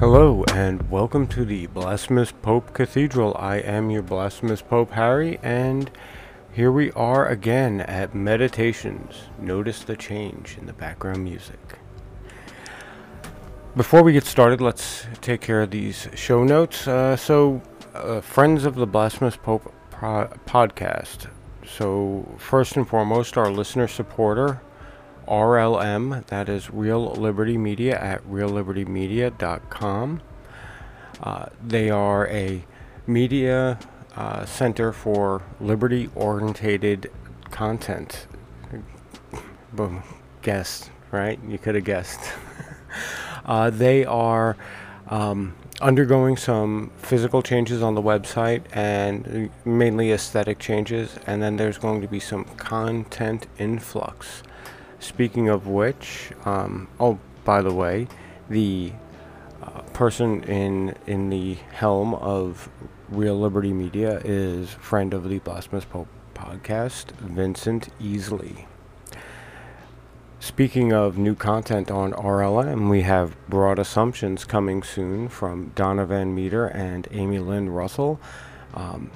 Hello and welcome to the Blasphemous Pope Cathedral. I am your Blasphemous Pope Harry, and here we are again at Meditations. Notice the change in the background music. Before we get started, let's take care of these show notes. Uh, so, uh, friends of the Blasphemous Pope pro- podcast. So, first and foremost, our listener supporter, RLM, that is Real Liberty Media at reallibertymedia.com. Uh, they are a media uh, center for liberty orientated content. Boom, guessed, right? You could have guessed. uh, they are um, undergoing some physical changes on the website and mainly aesthetic changes, and then there's going to be some content influx. Speaking of which, um, oh, by the way, the uh, person in in the helm of Real Liberty Media is friend of the Blasphemous Pope podcast, Vincent Easley. Speaking of new content on RLM, we have Broad Assumptions coming soon from Donna Van Meter and Amy Lynn Russell. Um,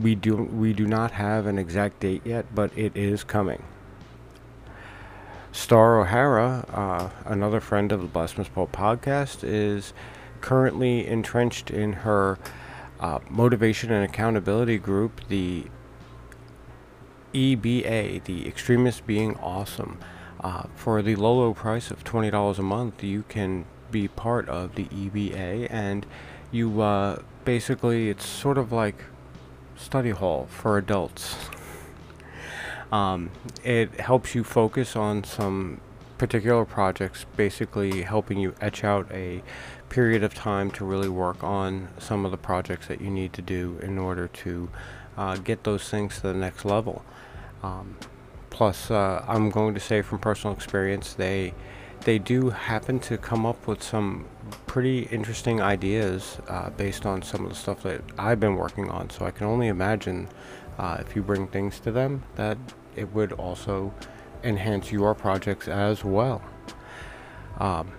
we do we do not have an exact date yet, but it is coming. Starr O'Hara, uh, another friend of the Blasphemous Pope podcast, is currently entrenched in her uh, motivation and accountability group, the EBA, the Extremists Being Awesome. Uh, for the low, low price of $20 a month, you can be part of the EBA, and you uh, basically, it's sort of like study hall for adults. Um, it helps you focus on some particular projects, basically helping you etch out a period of time to really work on some of the projects that you need to do in order to uh, get those things to the next level. Um, plus, uh, I'm going to say from personal experience, they they do happen to come up with some pretty interesting ideas uh, based on some of the stuff that I've been working on. So I can only imagine uh, if you bring things to them that it would also enhance your projects as well. Um,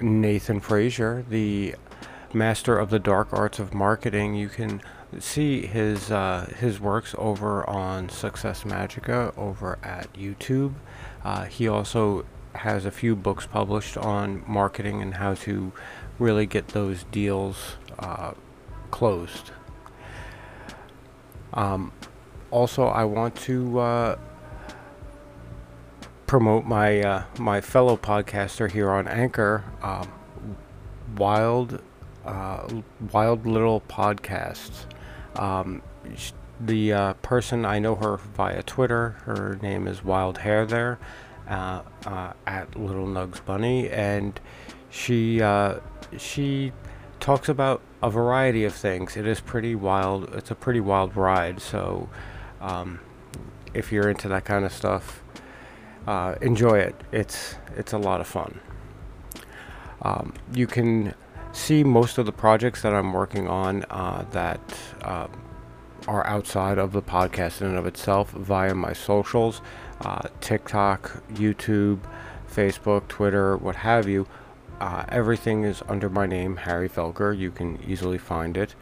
Nathan Fraser, the master of the dark arts of marketing, you can see his uh, his works over on Success Magica over at YouTube. Uh, he also has a few books published on marketing and how to really get those deals uh, closed. Um, also, I want to uh, promote my uh, my fellow podcaster here on Anchor, um, Wild uh, Wild Little Podcasts. Um, the uh, person I know her via Twitter. Her name is Wild Hair there, uh, at Little Nugs Bunny, and she she talks about a variety of things. It is pretty wild. It's a pretty wild ride. So, um, if you're into that kind of stuff, uh, enjoy it. It's it's a lot of fun. Um, you can see most of the projects that I'm working on uh, that uh, are outside of the podcast in and of itself via my socials, uh, TikTok, YouTube, Facebook, Twitter, what have you. Uh, everything is under my name, Harry Felker. You can easily find it.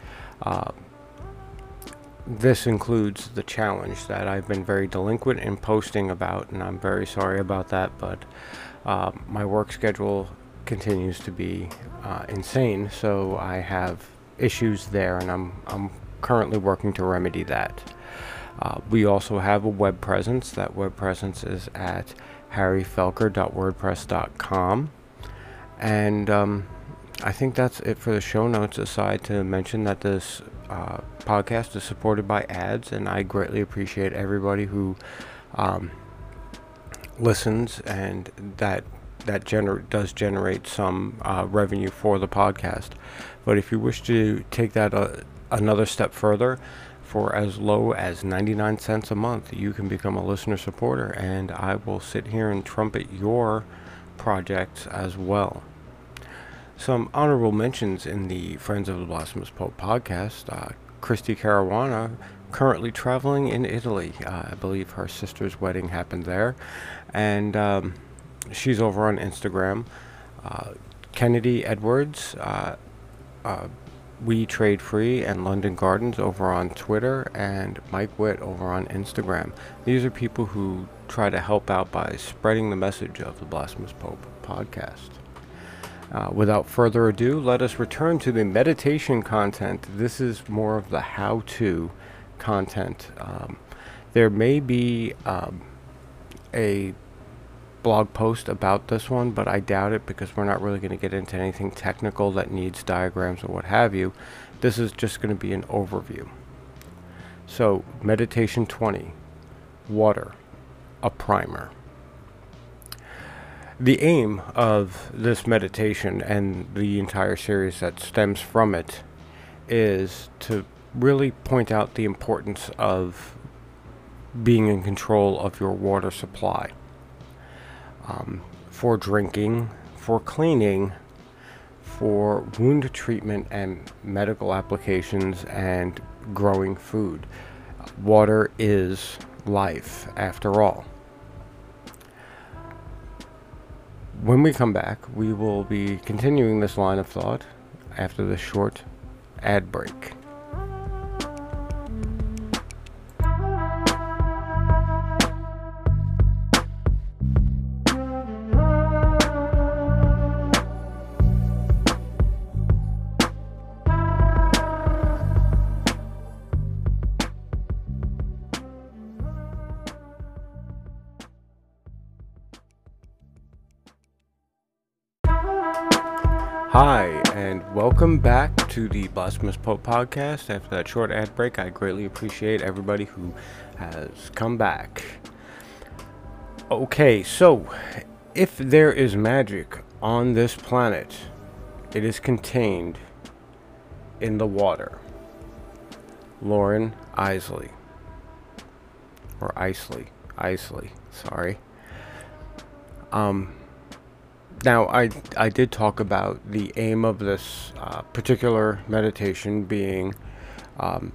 This includes the challenge that I've been very delinquent in posting about, and I'm very sorry about that, but uh, my work schedule continues to be uh, insane, so I have issues there, and I'm, I'm currently working to remedy that. Uh, we also have a web presence. That web presence is at harryfelker.wordpress.com. And um, I think that's it for the show notes, aside to mention that this uh, podcast is supported by ads, and I greatly appreciate everybody who um, listens and that that gener- does generate some uh, revenue for the podcast. But if you wish to take that uh, another step further, for as low as 99 cents a month, you can become a listener supporter, and I will sit here and trumpet your projects as well. Some honorable mentions in the Friends of the Blasphemous Pope podcast. Uh, Christy Caruana, currently traveling in Italy. Uh, I believe her sister's wedding happened there. And um, she's over on Instagram. Uh, Kennedy Edwards, uh, uh, We Trade Free, and London Gardens over on Twitter, and Mike Witt over on Instagram. These are people who try to help out by spreading the message of the Blasphemous Pope podcast. Uh, without further ado, let us return to the meditation content. This is more of the how to content. Um, there may be um, a blog post about this one, but I doubt it because we're not really going to get into anything technical that needs diagrams or what have you. This is just going to be an overview. So, meditation 20 water, a primer. The aim of this meditation and the entire series that stems from it is to really point out the importance of being in control of your water supply um, for drinking, for cleaning, for wound treatment and medical applications, and growing food. Water is life, after all. When we come back, we will be continuing this line of thought after this short ad break. Hi, and welcome back to the Blasphemous Pope podcast. After that short ad break, I greatly appreciate everybody who has come back. Okay, so if there is magic on this planet, it is contained in the water. Loren Eiseley. Or Isley. Isley, sorry. Um, now, I, I did talk about the aim of this uh, particular meditation being um,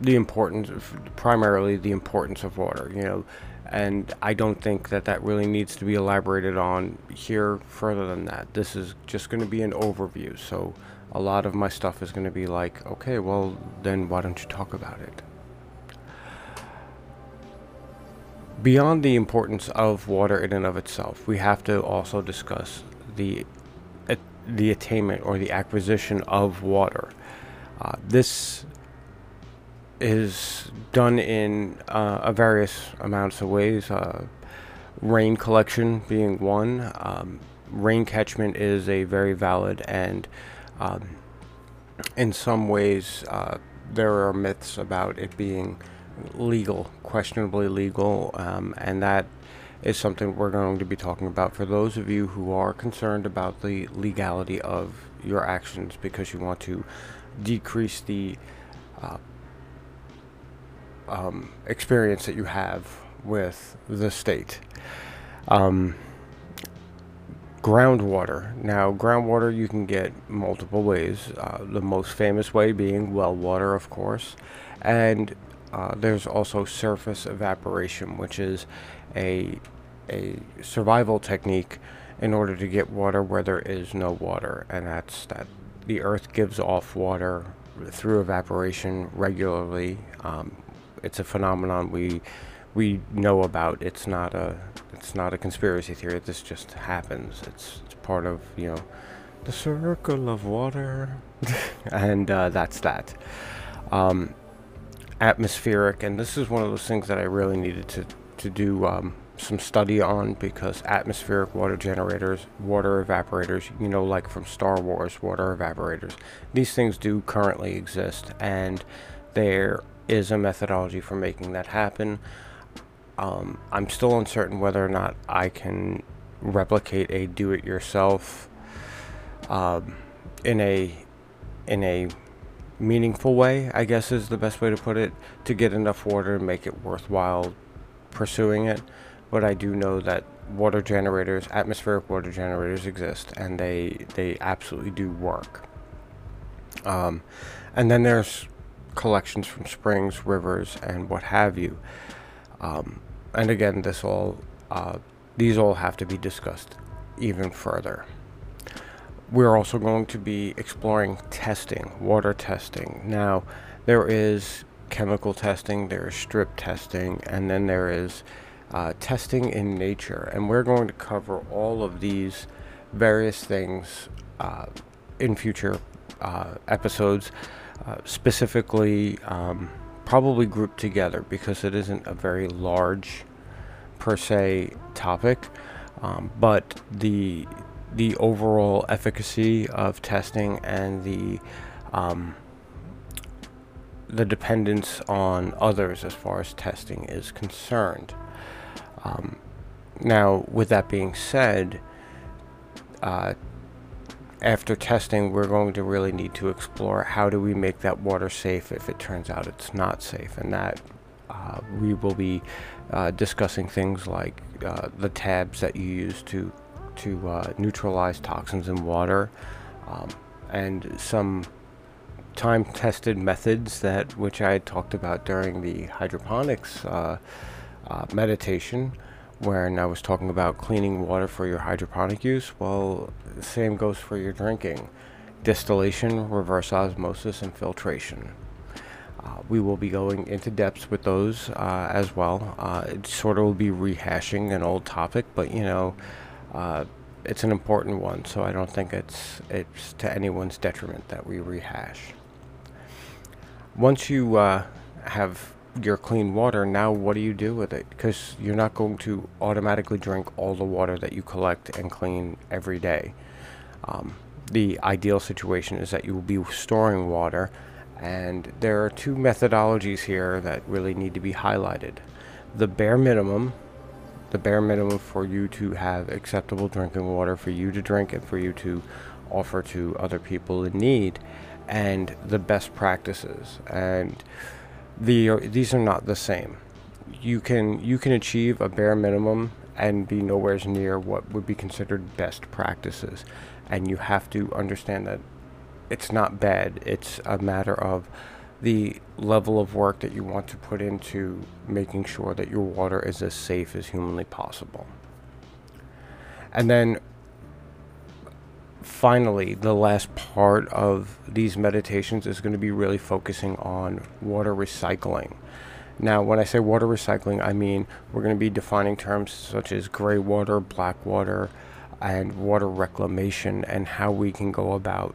the importance of, primarily the importance of water, you know, and I don't think that that really needs to be elaborated on here further than that. This is just going to be an overview, so a lot of my stuff is going to be like, okay, well, then why don't you talk about it? Beyond the importance of water in and of itself, we have to also discuss the the attainment or the acquisition of water. Uh, this is done in uh, various amounts of ways. Uh, rain collection being one. Um, rain catchment is a very valid and um, in some ways uh, there are myths about it being legal, questionably legal, um, and that is something we're going to be talking about for those of you who are concerned about the legality of your actions because you want to decrease the uh, um, experience that you have with the state. Um, groundwater. Now, groundwater you can get multiple ways. Uh, the most famous way being well water, of course, and uh, there's also surface evaporation, which is a a survival technique in order to get water where there is no water, and that's that the Earth gives off water through evaporation regularly. Um, it's a phenomenon we we know about. It's not a it's not a conspiracy theory. This just happens. It's it's part of you know the circle of water, and uh, that's that. Um, atmospheric, and this is one of those things that I really needed to to do um, some study on because atmospheric water generators, water evaporators, you know, like from Star Wars, water evaporators, these things do currently exist, and there is a methodology for making that happen. Um, I'm still uncertain whether or not I can replicate a do-it-yourself um, in a in a meaningful way, I guess is the best way to put it, to get enough water to make it worthwhile pursuing it. But I do know that water generators, atmospheric water generators exist, and they they absolutely do work. Um, and then there's collections from springs, rivers, and what have you. Um, and again, this all uh, these all have to be discussed even further. We're also going to be exploring testing, water testing. Now, there is chemical testing, there is strip testing, and then there is uh, testing in nature. And we're going to cover all of these various things uh, in future uh, episodes, uh, specifically um, probably grouped together because it isn't a very large per se topic. Um, but the the overall efficacy of testing and the um, the dependence on others as far as testing is concerned. Um, now, with that being said, uh, after testing, we're going to really need to explore how do we make that water safe if it turns out it's not safe, and that uh, we will be uh, discussing things like uh, the tabs that you use to to uh, neutralize toxins in water, um, and some time-tested methods that which I had talked about during the hydroponics uh, uh, meditation, when I was talking about cleaning water for your hydroponic use. Well, the same goes for your drinking: distillation, reverse osmosis, and filtration. Uh, we will be going into depths with those uh, as well. Uh, it sort of will be rehashing an old topic, but you know, uh, it's an important one, so I don't think it's it's to anyone's detriment that we rehash. Once you uh, have your clean water, now what do you do with it? Because you're not going to automatically drink all the water that you collect and clean every day. Um, the ideal situation is that you will be storing water, and there are two methodologies here that really need to be highlighted. The bare minimum, the bare minimum for you to have acceptable drinking water for you to drink and for you to offer to other people in need and the best practices. And the these are not the same. You can you can achieve a bare minimum and be nowhere near what would be considered best practices. And you have to understand that it's not bad. It's a matter of the level of work that you want to put into making sure that your water is as safe as humanly possible. And then finally, the last part of these meditations is going to be really focusing on water recycling. Now, when I say water recycling, I mean we're going to be defining terms such as gray water, black water, and water reclamation, and how we can go about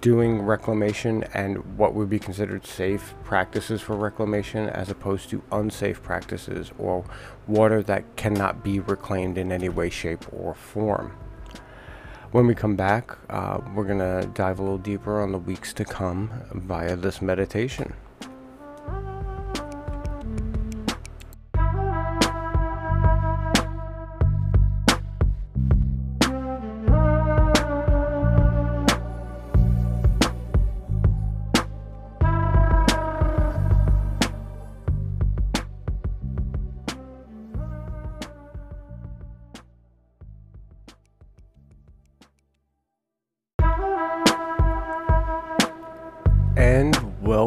doing reclamation and what would be considered safe practices for reclamation as opposed to unsafe practices or water that cannot be reclaimed in any way, shape, or form. When we come back, uh, we're going to dive a little deeper on the weeks to come via this meditation.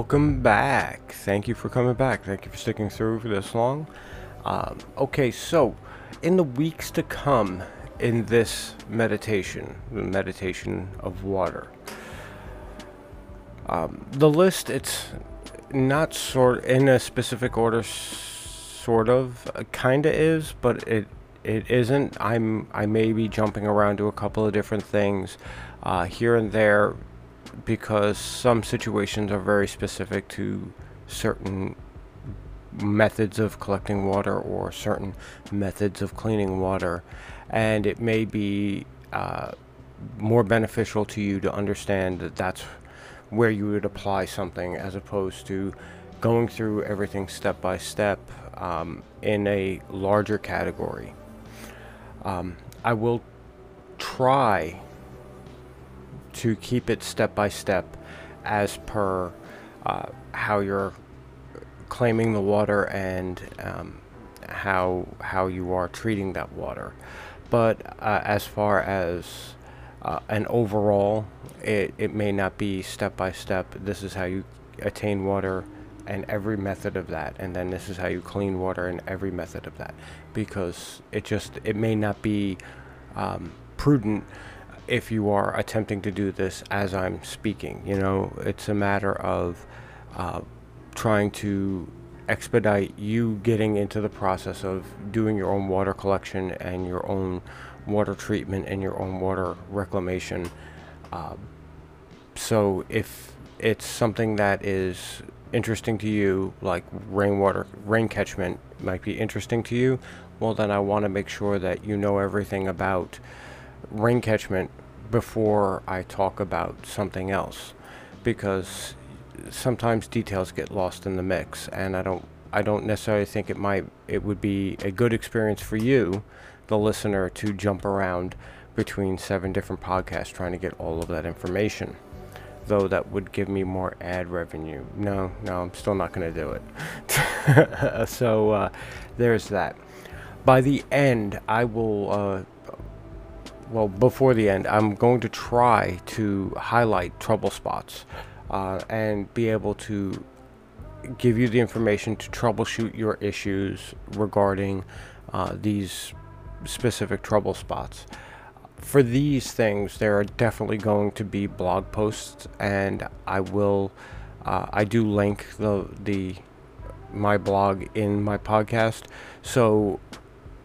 Welcome back. Thank you for coming back. Thank you for sticking through for this long. Um, okay, so in the weeks to come in this meditation, the meditation of water, um, the list, it's not sort in a specific order, sort of, uh, kind of is, but it it isn't. I'm I may be jumping around to a couple of different things uh, here and there because some situations are very specific to certain methods of collecting water or certain methods of cleaning water and it may be uh, more beneficial to you to understand that that's where you would apply something as opposed to going through everything step by step um, in a larger category. Um, I will try to keep it step by step as per uh, how you're claiming the water and um, how how you are treating that water. But uh, as far as uh, an overall, it, it may not be step by step. This is how you attain water and every method of that and then this is how you clean water and every method of that because it just it may not be um, prudent if you are attempting to do this as I'm speaking. You know, it's a matter of uh, trying to expedite you getting into the process of doing your own water collection and your own water treatment and your own water reclamation. Uh, so if it's something that is interesting to you, like rainwater, rain catchment might be interesting to you, well, then I want to make sure that you know everything about rain catchment before I talk about something else. Because sometimes details get lost in the mix, and I don't. I don't necessarily think it might. It would be a good experience for you, the listener, to jump around between seven different podcasts trying to get all of that information though that would give me more ad revenue. No, no, I'm still not going to do it. so uh, there's that. By the end, I will, uh, well, before the end, I'm going to try to highlight trouble spots uh, and be able to give you the information to troubleshoot your issues regarding uh, these specific trouble spots for these things, there are definitely going to be blog posts, and I will. Uh, I do link the the my blog in my podcast. So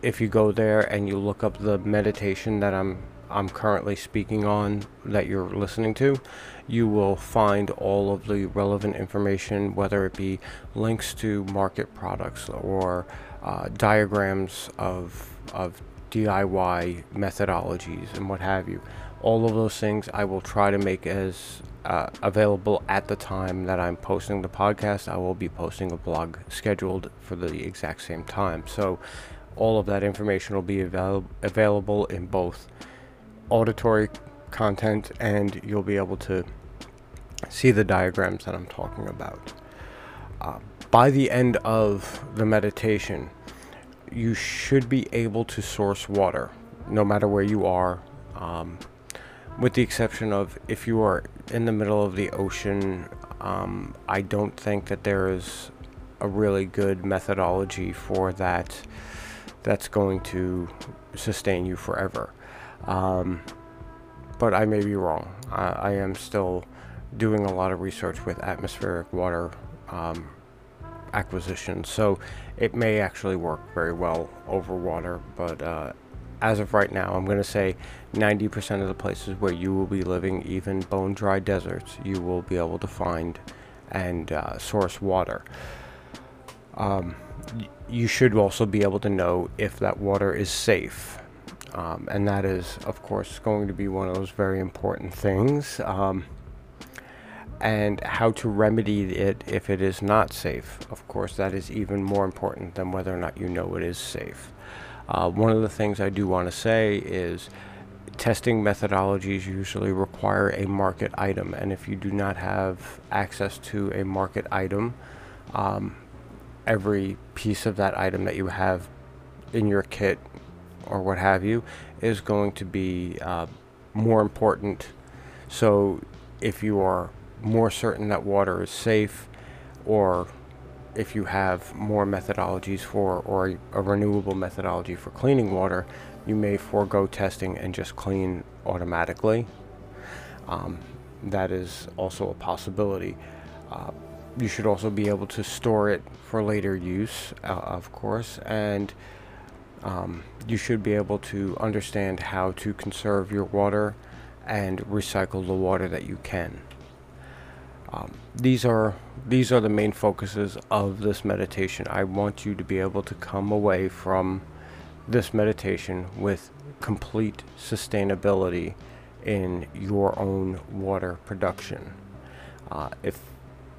if you go there and you look up the meditation that I'm I'm currently speaking on that you're listening to, you will find all of the relevant information, whether it be links to market products or uh, diagrams of of DIY methodologies and what have you. All of those things I will try to make as uh, available at the time that I'm posting the podcast. I will be posting a blog scheduled for the exact same time. So all of that information will be avail- available in both auditory content and you'll be able to see the diagrams that I'm talking about. Uh, by the end of the meditation, you should be able to source water no matter where you are. Um, with the exception of if you are in the middle of the ocean, um, I don't think that there is a really good methodology for that that's going to sustain you forever. Um, but I may be wrong. I, I, am still doing a lot of research with atmospheric water um, acquisition. So it may actually work very well over water, but uh, as of right now, I'm going to say 90% of the places where you will be living, even bone dry deserts, you will be able to find and uh, source water. Um, you should also be able to know if that water is safe. Um, and that is, of course, going to be one of those very important things. Um, and how to remedy it if it is not safe. Of course, that is even more important than whether or not you know it is safe. Uh, one of the things I do want to say is testing methodologies usually require a market item, and if you do not have access to a market item, um, every piece of that item that you have in your kit or what have you is going to be uh, more important. So if you are more certain that water is safe, or if you have more methodologies for, or a, a renewable methodology for cleaning water, you may forego testing and just clean automatically. Um, that is also a possibility. Uh, you should also be able to store it for later use, uh, of course, and um, you should be able to understand how to conserve your water and recycle the water that you can. Um, these are these are the main focuses of this meditation. I want you to be able to come away from this meditation with complete sustainability in your own water production. Uh, if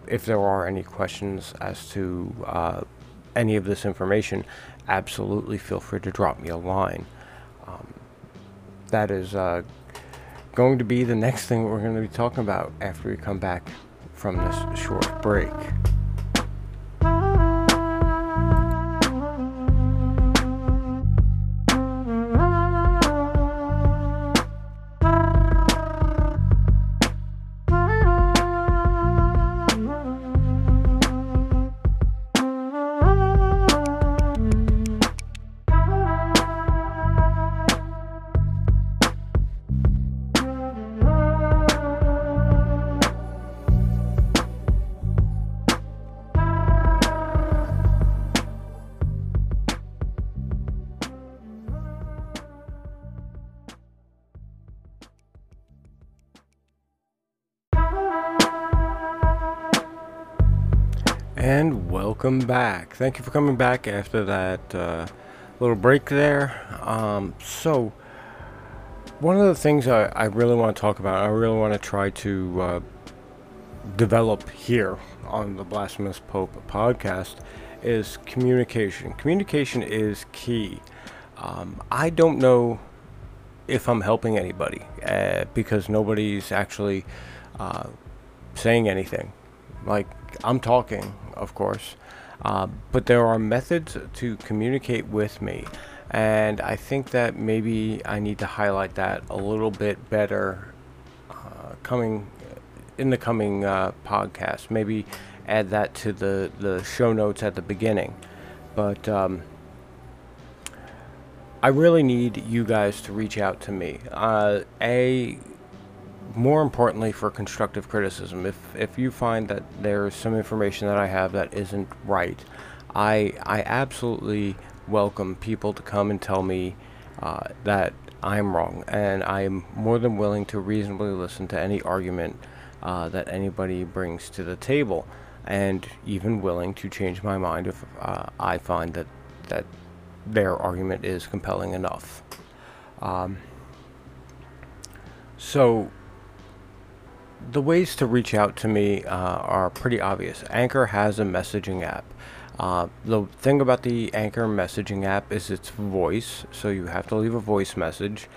if there are any questions as to uh, any of this information, absolutely feel free to drop me a line. Um, that is uh, going to be the next thing we're going to be talking about after we come back from this short break. And welcome back. Thank you for coming back after that uh, little break there. Um, so, one of the things I, I, really want to talk about, I really want to try to uh, develop here on the Blasphemous Pope podcast, is communication. Communication is key. Um, I don't know if I'm helping anybody uh, because nobody's actually uh, saying anything. Like, I'm talking, of course, uh, but there are methods to communicate with me. And I think that maybe I need to highlight that a little bit better uh, coming in the coming uh, podcast. Maybe add that to the, the show notes at the beginning. But um, I really need you guys to reach out to me. Uh, a more importantly for constructive criticism if if you find that there's some information that I have that isn't right I I absolutely welcome people to come and tell me uh, that I'm wrong and I'm more than willing to reasonably listen to any argument uh, that anybody brings to the table and even willing to change my mind if uh, I find that that their argument is compelling enough. Um, so the ways to reach out to me uh, are pretty obvious. Anchor has a messaging app. Uh, the thing about the Anchor messaging app is it's voice, so you have to leave a voice message,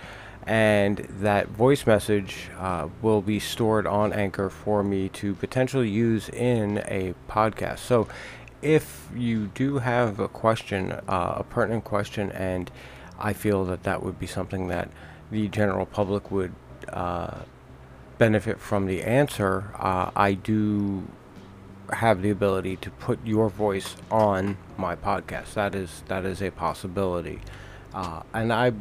and that voice message uh, will be stored on Anchor for me to potentially use in a podcast. So, if you do have a question, uh, a pertinent question, and I feel that that would be something that the general public would uh, benefit from the answer, uh, I do have the ability to put your voice on my podcast. That is that is a possibility, uh, and I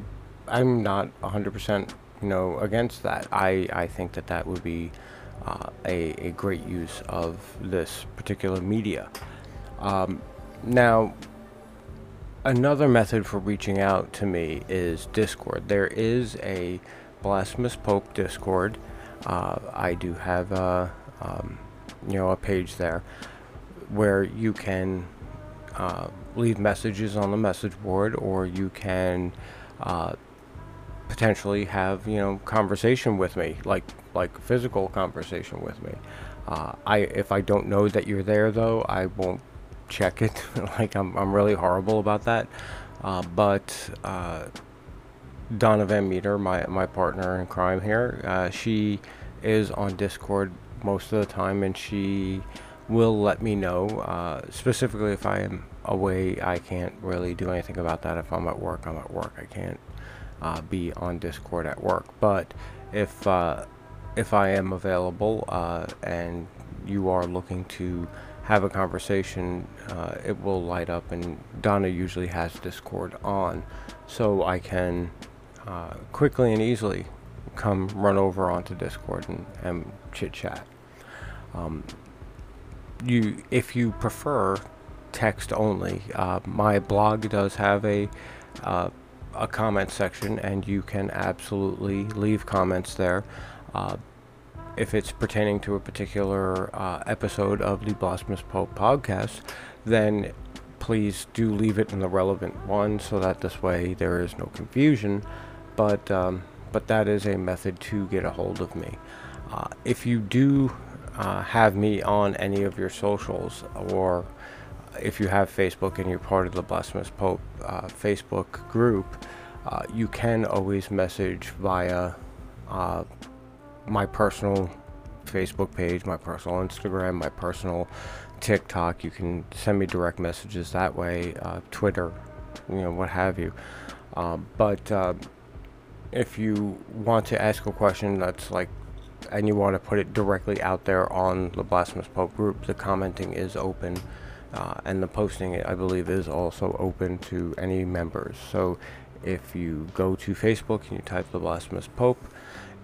I'm not 100% you know against that. I I think that that would be uh, a a great use of this particular media. Um, now. Another method for reaching out to me is Discord. There is a Blasphemous Pope Discord uh, I do have a, um, you know, a page there where you can uh, leave messages on the message board, or you can uh, potentially have you know conversation with me, like like physical conversation with me. Uh, I if I don't know that you're there though, I won't check it. like I'm I'm really horrible about that. Uh, but uh, Donna Van Meter, my my partner in crime here, uh, she is on Discord most of the time, and she will let me know. Uh, specifically, if I am away, I can't really do anything about that. If I'm at work, I'm at work. I can't uh, be on Discord at work. But if uh, if I am available uh, and you are looking to have a conversation, uh, it will light up, and Donna usually has Discord on, so I can uh, quickly and easily come run over onto Discord and, and chit chat. Um, you, if you prefer text only, uh, my blog does have a uh, a comment section, and you can absolutely leave comments there. Uh, if it's pertaining to a particular uh, episode of the Blasphemous Pope podcast, then please do leave it in the relevant one so that this way there is no confusion. But um, but that is a method to get a hold of me. Uh, if you do uh, have me on any of your socials, or if you have Facebook and you're part of the Blasphemous Pope uh, Facebook group, uh, you can always message via uh, my personal Facebook page, my personal Instagram, my personal TikTok. You can send me direct messages that way, uh, Twitter, you know, what have you. but if you want to ask a question that's like and you want to put it directly out there on the Blasphemous Pope group, the commenting is open. Uh, and the posting, I believe, is also open to any members. So if you go to Facebook and you type the Blasphemous Pope,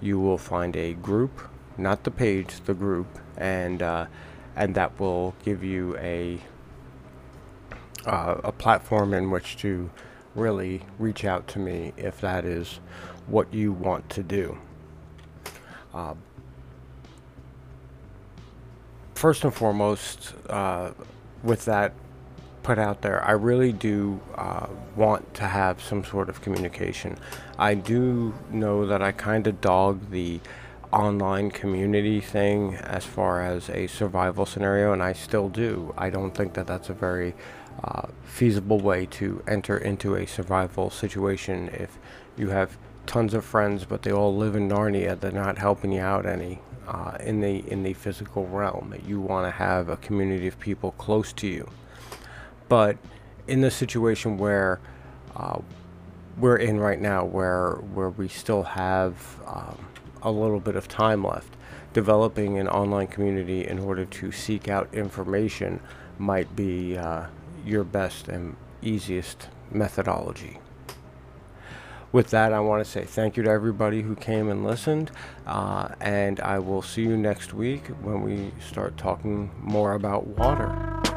you will find a group, not the page, the group, and uh, and that will give you a uh, a platform in which to really reach out to me if that is what you want to do. Uh, first and foremost, uh, with that put out there, I really do uh, want to have some sort of communication. I do know that I kind of dog the online community thing as far as a survival scenario, and I still do. I don't think that that's a very uh, feasible way to enter into a survival situation if you have tons of friends, but they all live in Narnia. They're not helping you out any uh, in the in the physical realm. You want to have a community of people close to you, but in the situation where uh, we're in right now, where where we still have um, a little bit of time left, developing an online community in order to seek out information might be uh, your best and easiest methodology with that, I want to say thank you to everybody who came and listened. Uh, and I will see you next week when we start talking more about water.